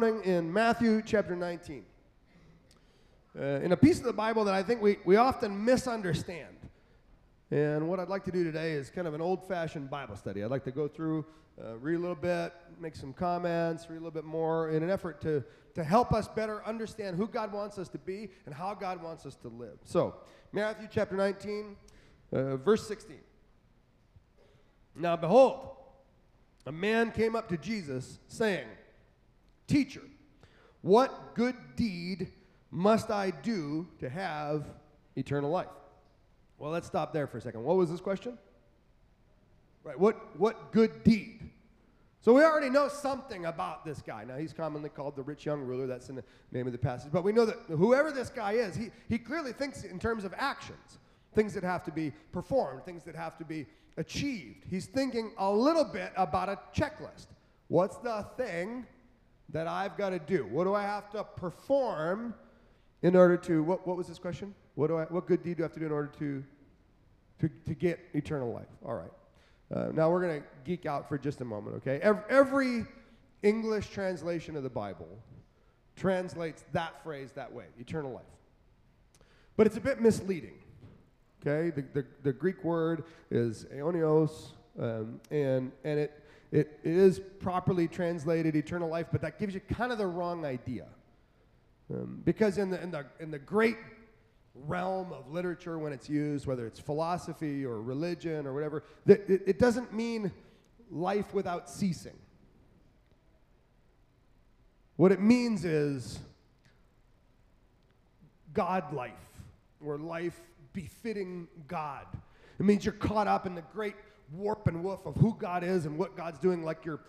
morning in Matthew chapter 19. Uh, in a piece of the Bible that I think we, we often misunderstand. And what I'd like to do today is kind of an old fashioned Bible study. I'd like to go through, uh, read a little bit, make some comments, read a little bit more in an effort to, to help us better understand who God wants us to be and how God wants us to live. So, Matthew chapter 19, uh, verse 16. Now, behold, a man came up to Jesus saying, Teacher, what good deed must I do to have eternal life? Well, let's stop there for a second. What was this question? Right, what, what good deed? So we already know something about this guy. Now, he's commonly called the rich young ruler. That's in the name of the passage. But we know that whoever this guy is, he, he clearly thinks in terms of actions, things that have to be performed, things that have to be achieved. He's thinking a little bit about a checklist. What's the thing that I've got to do? What do I have to perform in order to, what, what was this question? What, do I, what good deed do I have to do in order to, to, to get eternal life? All right. Uh, now we're going to geek out for just a moment, okay? Every, every English translation of the Bible translates that phrase that way eternal life. But it's a bit misleading, okay? The, the, the Greek word is aionios, um, and, and it, it, is properly translated eternal life, but that gives you kind of the wrong idea. Um, because in the, in, the, in the great realm of literature when it's used, whether it's philosophy or religion or whatever, it, it doesn't mean life without ceasing. What it means is God life, or life befitting God. It means you're caught up in the great warp and woof of who God is and what God's doing, like you're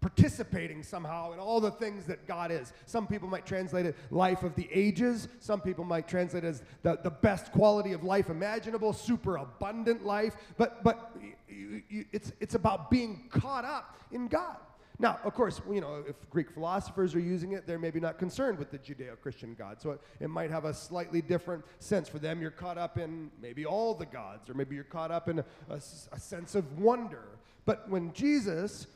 participating somehow in all the things that God is. Some people might translate it life of the ages. Some people might translate it as the, the best quality of life imaginable, super abundant life. But, but it's, it's about being caught up in God. Now, of course, you know, if Greek philosophers are using it, they're maybe not concerned with the Judeo Christian God. So it, it, might have a slightly different sense. For them, you're caught up in maybe all the gods, or maybe you're caught up in a, a, a sense of wonder. But when Jesus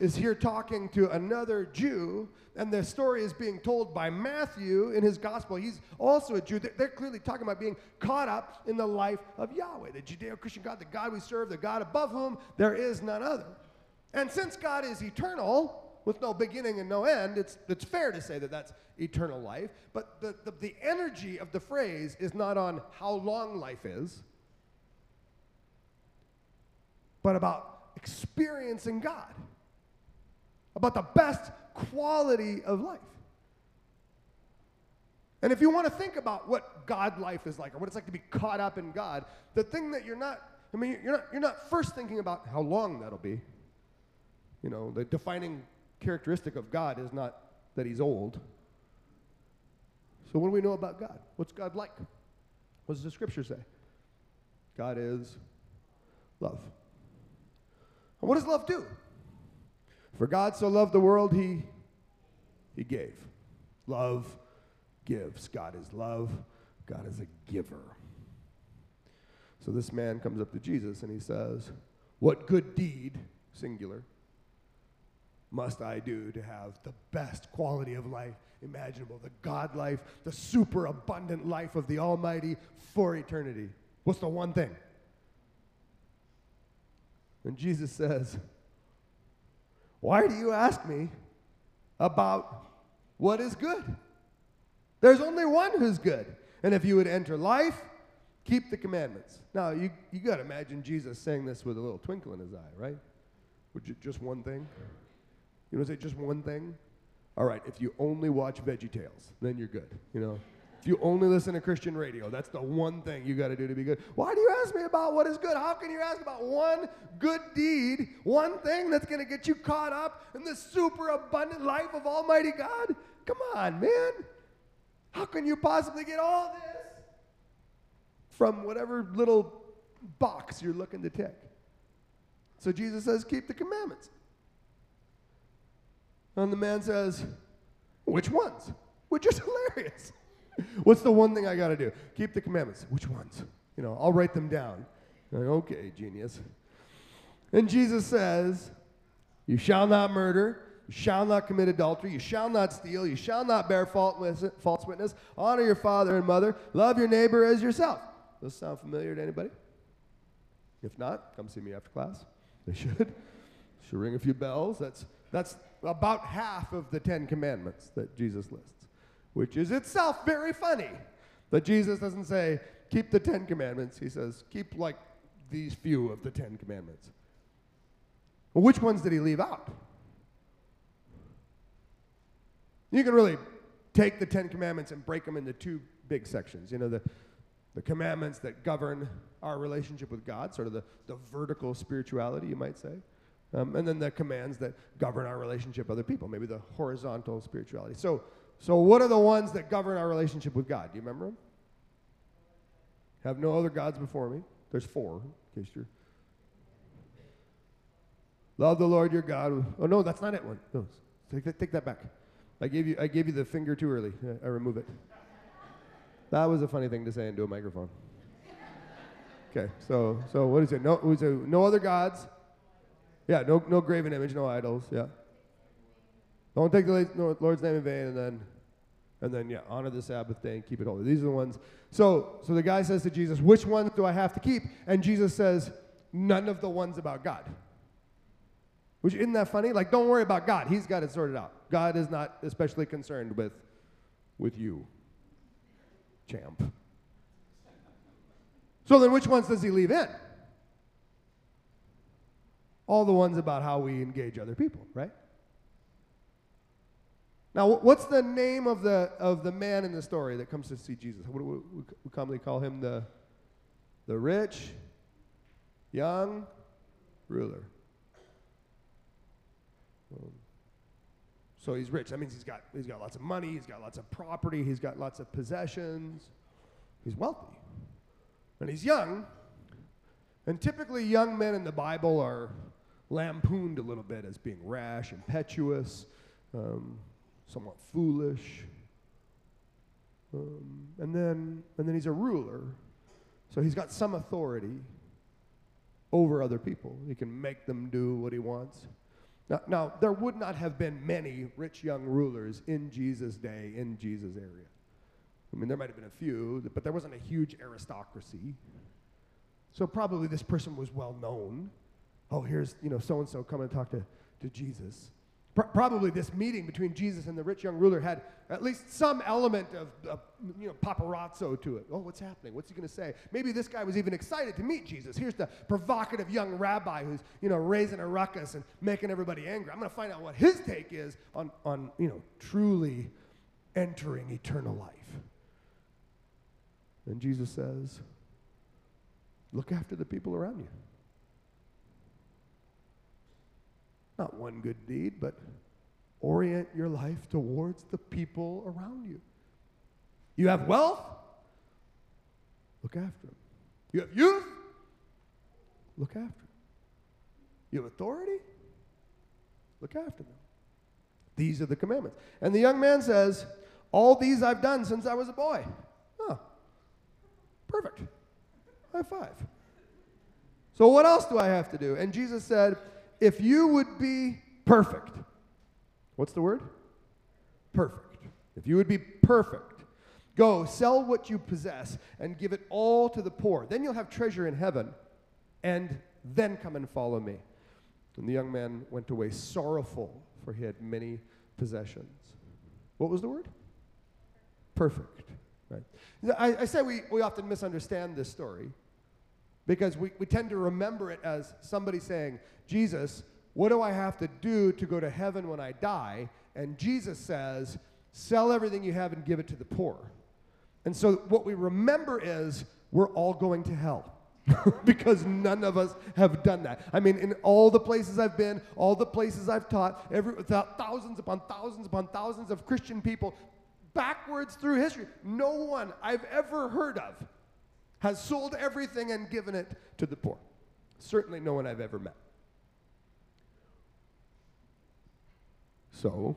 is here talking to another Jew, and the story is being told by Matthew in his gospel. He's also a Jew. They're clearly talking about being caught up in the life of Yahweh, the Judeo Christian God, the God we serve, the God above whom there is none other. And since God is eternal, with no beginning and no end, it's, it's fair to say that that's eternal life. But the, the, the energy of the phrase is not on how long life is, but about experiencing God about the best quality of life. And if you want to think about what God life is like or what it's like to be caught up in God, the thing that you're not, I mean, you're not, you're not first thinking about how long that'll be. You know, the defining characteristic of God is not that he's old. So, what do we know about God? What's God like? What does the scripture say? God is love. And what does love do? For God so loved the world, he, he gave. Love gives. God is love. God is a giver. So this man comes up to Jesus and he says, What good deed, singular, must I do to have the best quality of life imaginable, the God life, the super abundant life of the Almighty for eternity? What's the one thing? And Jesus says, why do you ask me about what is good? There's only one who's good. And if you would enter life, keep the commandments. Now, you, you got to imagine Jesus saying this with a little twinkle in his eye, right? Would you, just one thing? You know, say just one thing? All right, if you only watch Veggie Tales, then you're good, you know? If you only listen to Christian radio, that's the one thing you got to do to be good. Why do you ask me about what is good? How can you ask about one good deed, one thing that's going to get you caught up in the super abundant life of Almighty God? Come on, man. How can you possibly get all this from whatever little box you're looking to tick? So Jesus says, keep the commandments. And the man says, which ones? Which is hilarious. What's the one thing I got to do? Keep the commandments. Which ones? You know, I'll write them down. Like, okay, genius. And Jesus says, You shall not murder. You shall not commit adultery. You shall not steal. You shall not bear false witness. Honor your father and mother. Love your neighbor as yourself. Those sound familiar to anybody? If not, come see me after class. They should. Should ring a few bells. That's, that's about half of the Ten Commandments that Jesus lists, which is itself very funny. That Jesus doesn't say, keep the Ten Commandments. He says, keep like these few of the Ten Commandments. Well, which ones did he leave out? You can really take the Ten Commandments and break them into two big sections. You know, the, the commandments that govern our relationship with God, sort of the, the vertical spirituality, you might say. Um, and then the commands that govern our relationship with other people, maybe the horizontal spirituality. So, so what are the ones that govern our relationship with God? Do you remember them? Have no other gods before me. There's four, in case you're. Love the Lord your God. Oh no, that's not it. One. No, take that, take that back. I gave you I gave you the finger too early. I remove it. That was a funny thing to say into a microphone. Okay, so so what is it? No, was it no other gods? Yeah, no no graven image, no idols. Yeah. Don't take the Lord's name in vain, and then and then yeah, honor the Sabbath day and keep it holy. These are the ones. So so the guy says to Jesus, "Which ones do I have to keep?" And Jesus says, "None of the ones about God." Which isn't that funny? Like, don't worry about God. He's got it sorted out. God is not especially concerned with with you champ. So then, which ones does he leave in? All the ones about how we engage other people, right? Now, what's the name of the, of the man in the story that comes to see Jesus? What do we, we commonly call him the, the rich, young ruler. Um, so he's rich. That means he's got, he's got lots of money, he's got lots of property, he's got lots of possessions. He's wealthy. And he's young. And typically, young men in the Bible are lampooned a little bit as being rash, impetuous, um, somewhat foolish. Um, and, then, and then he's a ruler. So he's got some authority over other people. He can make them do what he wants. Now, now, there would not have been many rich young rulers in Jesus' day, in Jesus' area. I mean, there might have been a few, but there wasn't a huge aristocracy. So probably this person was well known. Oh, here's, you know, so and so coming to talk to, to Jesus probably this meeting between Jesus and the rich young ruler had at least some element of, of you know, paparazzo to it. Oh, what's happening? What's he going to say? Maybe this guy was even excited to meet Jesus. Here's the provocative young rabbi who's, you know, raising a ruckus and making everybody angry. I'm going to find out what his take is on, on, you know, truly entering eternal life. And Jesus says, look after the people around you. Not one good deed, but orient your life towards the people around you. You have wealth? Look after them. You have youth? Look after them. You have authority? Look after them. These are the commandments. And the young man says, All these I've done since I was a boy. Oh, perfect. High five. So, what else do I have to do? And Jesus said, if you would be perfect, what's the word? Perfect. If you would be perfect, go sell what you possess and give it all to the poor. Then you'll have treasure in heaven, and then come and follow me. And the young man went away sorrowful, for he had many possessions. What was the word? Perfect. Right. I, I say we, we often misunderstand this story because we, we tend to remember it as somebody saying, Jesus, what do I have to do to go to heaven when I die? And Jesus says, sell everything you have and give it to the poor. And so what we remember is we're all going to hell. because none of us have done that. I mean, in all the places I've been, all the places I've taught, every, thousands upon thousands upon thousands of Christian people, backwards through history, no one I've ever heard of has sold everything and given it to the poor. Certainly no one I've ever met. So,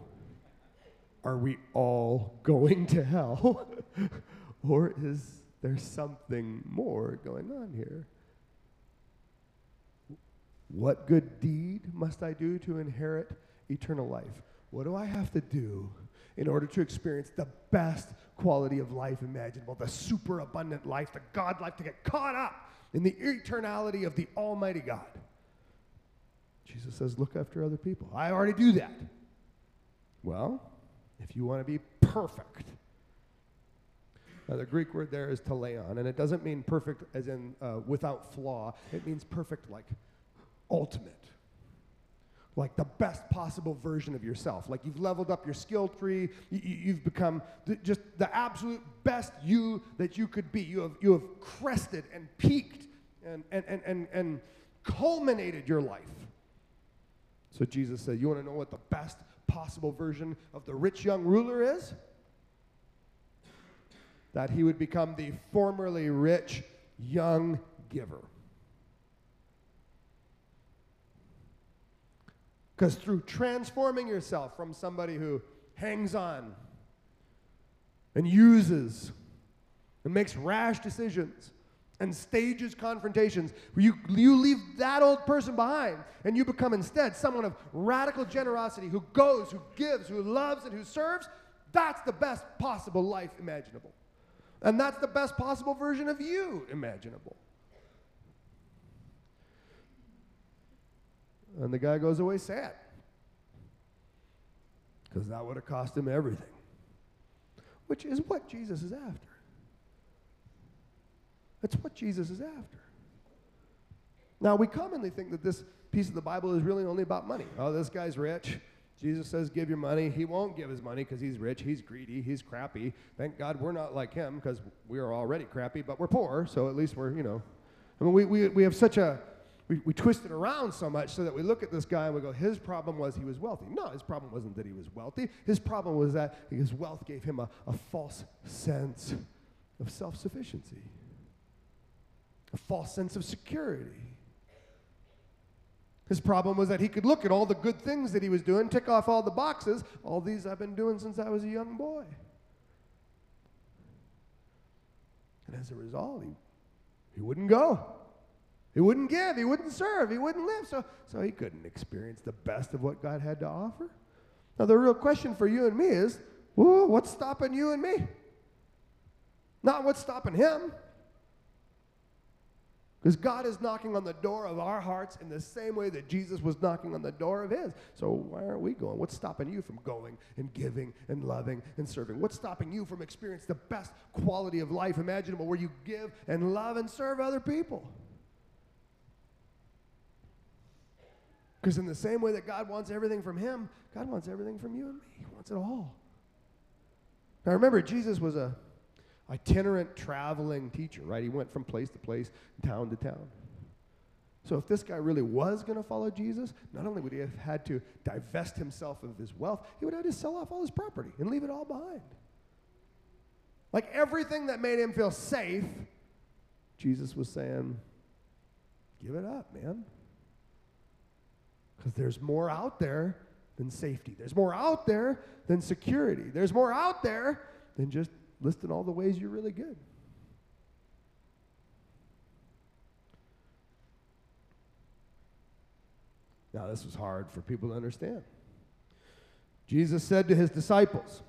are we all going to hell? or is there something more going on here? What good deed must I do to inherit eternal life. What do I have to do in order to experience the best quality of life imaginable, the super abundant life, the God life, to get caught up in the eternality of the Almighty God? Jesus says, Look after other people. I already do that. Well, if you want to be perfect, now, the Greek word there is teleon, and it doesn't mean perfect as in uh, without flaw. It means perfect, like ultimate. Like the best possible version of yourself. Like you've leveled up your skill tree. You, have become just the absolute best you that you could be. You have, you have crested and peaked and, and, and, and, and culminated your life. So Jesus said, You want to know what the best possible version of the rich young ruler is? that he would become the formerly rich young giver. Because through transforming yourself from somebody who hangs on and uses and makes rash decisions and stages confrontations, you, you leave that old person behind and you become instead someone of radical generosity who goes, who gives, who loves, and who serves, that's the best possible life imaginable. And that's the best possible version of you imaginable. And the guy goes away sad. Because that would have cost him everything. Which is what Jesus is after. That's what Jesus is after. Now, we commonly think that this piece of the Bible is really only about money. Oh, this guy's rich. Jesus says, Give your money. He won't give his money because he's rich, he's greedy, he's crappy. Thank God we're not like him because we are already crappy, but we're poor, so at least we're, you know. I mean, we, we, we have such a, we, we twist it around so much so that we look at this guy and we go, his problem was he was wealthy. No, his problem wasn't that he was wealthy. His problem was that his wealth gave him a, a false sense of self sufficiency, a false sense of security. His problem was that he could look at all the good things that he was doing, tick off all the boxes. All these I've been doing since I was a young boy. And as a result, he, he wouldn't go. He wouldn't give. He wouldn't serve. He wouldn't live. So, so he couldn't experience the best of what God had to offer. Now, the real question for you and me is what's stopping you and me? Not what's stopping him. Because God is knocking on the door of our hearts in the same way that Jesus was knocking on the door of his. So why aren't we going? What's stopping you from going and giving and loving and serving? What's stopping you from experiencing the best quality of life imaginable where you give and love and serve other people? Because in the same way that God wants everything from him, God wants everything from you and me. He wants it all. Now remember, Jesus was a itinerant traveling teacher, right? He went from place to place, town to town. So if this guy really was going to follow Jesus, not only would he have had to divest himself of his wealth, he would have had to sell off all his property and leave it all behind. Like everything that made him feel safe, Jesus was saying, give it up, man. Because there's more out there than safety. There's more out there than security. There's more out there than just listing all the ways you're really good. Now, this was hard for people to understand. Jesus said to his disciples,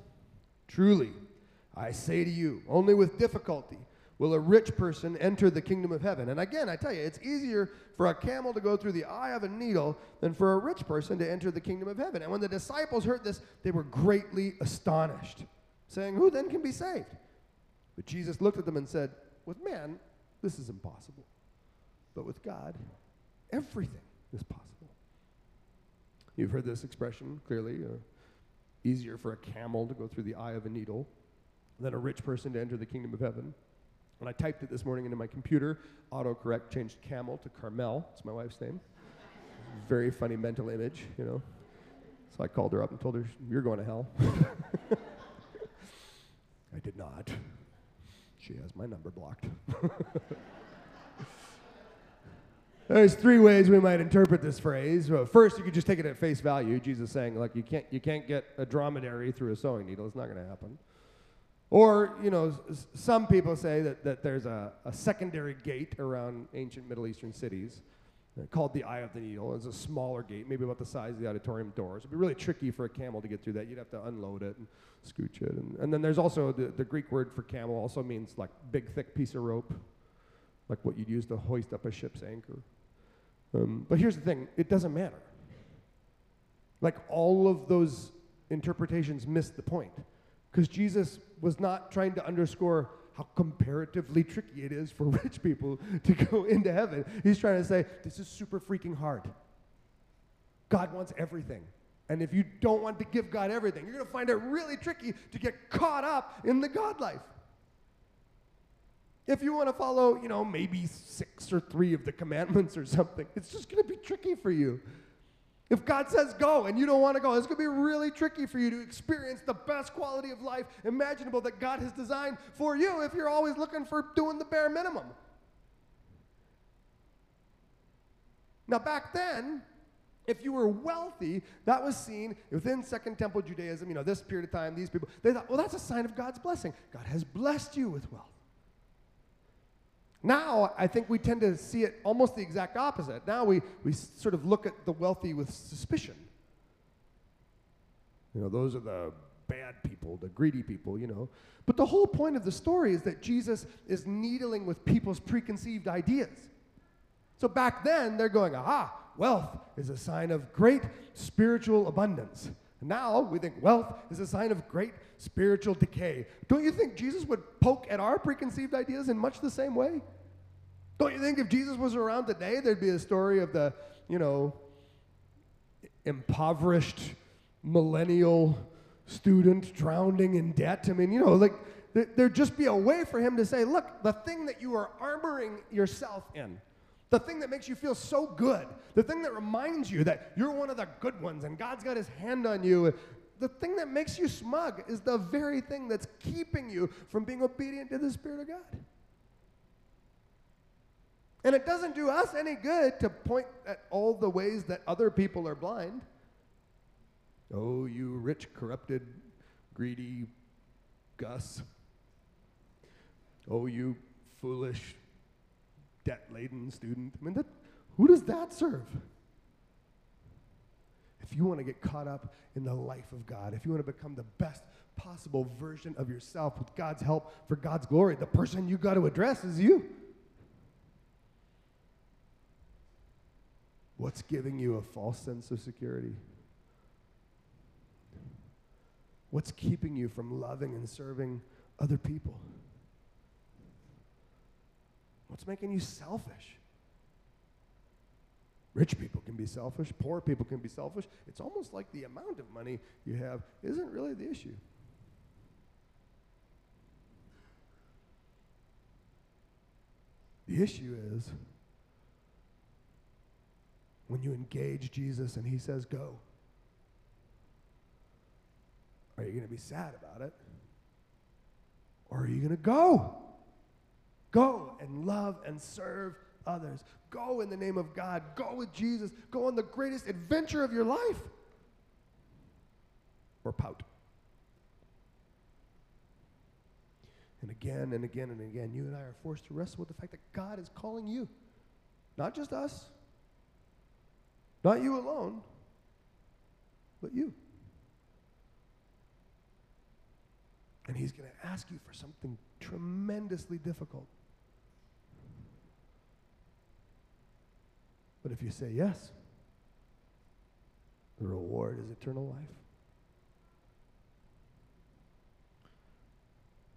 Truly, I say to you, only with difficulty will a rich person enter the kingdom of heaven. And again, I tell you, it's easier for a camel to go through the eye of a needle than for a rich person to enter the kingdom of heaven. And when the disciples heard this, they were greatly astonished saying, Who then can be saved? But Jesus looked at them and said, With man, this is impossible. But with God, everything is possible. You've heard this expression clearly uh, easier for a camel to go through the eye of a needle than a rich person to enter the kingdom of heaven. When I typed it this morning into my computer, autocorrect changed camel to Carmel. It's my wife's name. Very funny mental image, you know. So I called her up and told her, You're going to hell. I did not. She has my number blocked. There's three ways we might interpret this phrase. First, you could just take it at face value. Jesus saying, like, you can't, you can't get a dromedary through a sewing needle. It's not going to happen. Or, you know, s- some people say that, that there's a, a secondary gate around ancient Middle Eastern cities uh, called the Eye of the Needle. It's a smaller gate, maybe about the size of the auditorium doors. It'd be really tricky for a camel to get through that. You'd have to unload it and scooch it. And, and then there's also the, the Greek word for camel also means like big, thick piece of rope, like what you'd use to hoist up a ship's anchor. Um, but here's the thing it doesn't matter. Like all of those interpretations miss the point. Because Jesus was not trying to underscore how comparatively tricky it is for rich people to go into heaven. He's trying to say, this is super freaking hard. God wants everything. And if you don't want to give God everything, you're going to find it really tricky to get caught up in the God life. If you want to follow, you know, maybe six or three of the commandments or something, it's just going to be tricky for you. If God says go and you don't want to go, it's going to be really tricky for you to experience the best quality of life imaginable that God has designed for you if you're always looking for doing the bare minimum. Now, back then, if you were wealthy, that was seen within Second Temple Judaism, you know, this period of time, these people, they thought, well, that's a sign of God's blessing. God has blessed you with wealth. Now, I think we tend to see it almost the exact opposite. Now we, we sort of look at the wealthy with suspicion. You know, those are the bad people, the greedy people, you know. But the whole point of the story is that Jesus is needling with people's preconceived ideas. So back then, they're going, aha, wealth is a sign of great spiritual abundance. Now we think wealth is a sign of great spiritual decay. Don't you think Jesus would poke at our preconceived ideas in much the same way? Don't you think if Jesus was around today, there'd be a story of the, you know, impoverished millennial student drowning in debt? I mean, you know, like there'd just be a way for him to say, look, the thing that you are armoring yourself in, the thing that makes you feel so good, the thing that reminds you that you're one of the good ones and God's got his hand on you, the thing that makes you smug is the very thing that's keeping you from being obedient to the Spirit of God. And it doesn't do us any good to point at all the ways that other people are blind. Oh, you rich, corrupted, greedy Gus. Oh, you foolish, debt laden student. I mean, that, who does that serve? If you want to get caught up in the life of God, if you want to become the best possible version of yourself with God's help for God's glory, the person you got to address is you. What's giving you a false sense of security? What's keeping you from loving and serving other people? What's making you selfish? Rich people can be selfish, poor people can be selfish. It's almost like the amount of money you have isn't really the issue. The issue is when you engage Jesus and he says, go. Are you going to be sad about it? Or are you going to go? Go and love and serve others. Go in the name of God. Go with Jesus. Go on the greatest adventure of your life. Or pout. And again and again and again, you and I are forced to wrestle with the fact that God is calling you. Not just us, not you alone, but you. And He's going to ask you for something tremendously difficult. But if you say yes, the reward is eternal life.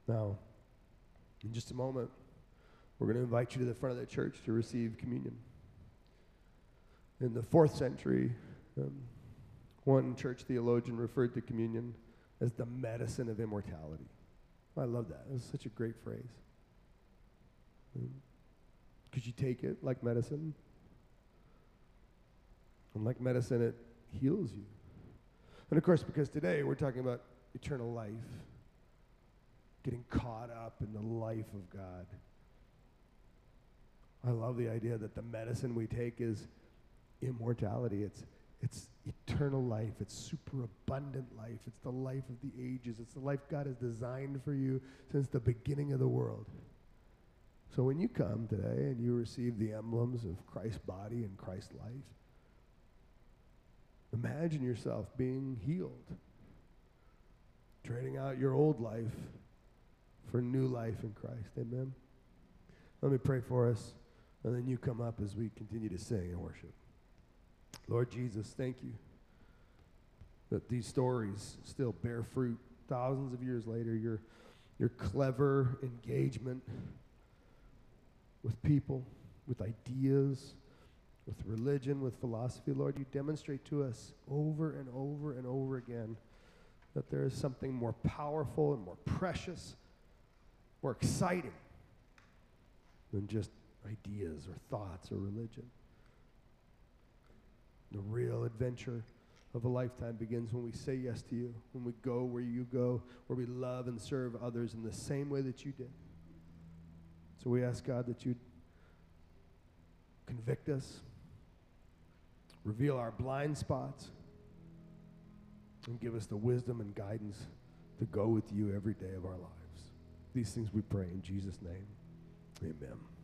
Now, in just a moment, we're going to invite you to the front of the church to receive communion. In the fourth century, um, one church theologian referred to communion as the medicine of immortality. I love that. It's such a great phrase. Um, you take it like medicine, and like medicine, it heals you. And of course, because today we're talking about eternal life, getting caught up in the life of God. I love the idea that the medicine we take is immortality. It's, it's eternal life. It's super abundant life. It's the life of the ages. It's the life God has designed for you since the beginning of the world. So when you come today and you receive the emblems of Christ's body and Christ's life, imagine yourself being healed, trading out your old life for new life in Christ. Amen. Let me pray for us, and then you come up as we continue to sing and worship. Lord Jesus, thank you that these stories still bear fruit thousands of years later. Your, your clever engagement with people, with ideas, with religion, with philosophy, Lord, you demonstrate to us over and over and over again that there is something more powerful and more precious, more exciting than just ideas or thoughts or religion. The real adventure of a lifetime begins when we say yes to you, when we go where you go, where we love and serve others in the same way that you did. So we ask God that you'd convict us, reveal our blind spots, and give us the wisdom and guidance to go with you every day of our lives. These things we pray in Jesus' name. Amen.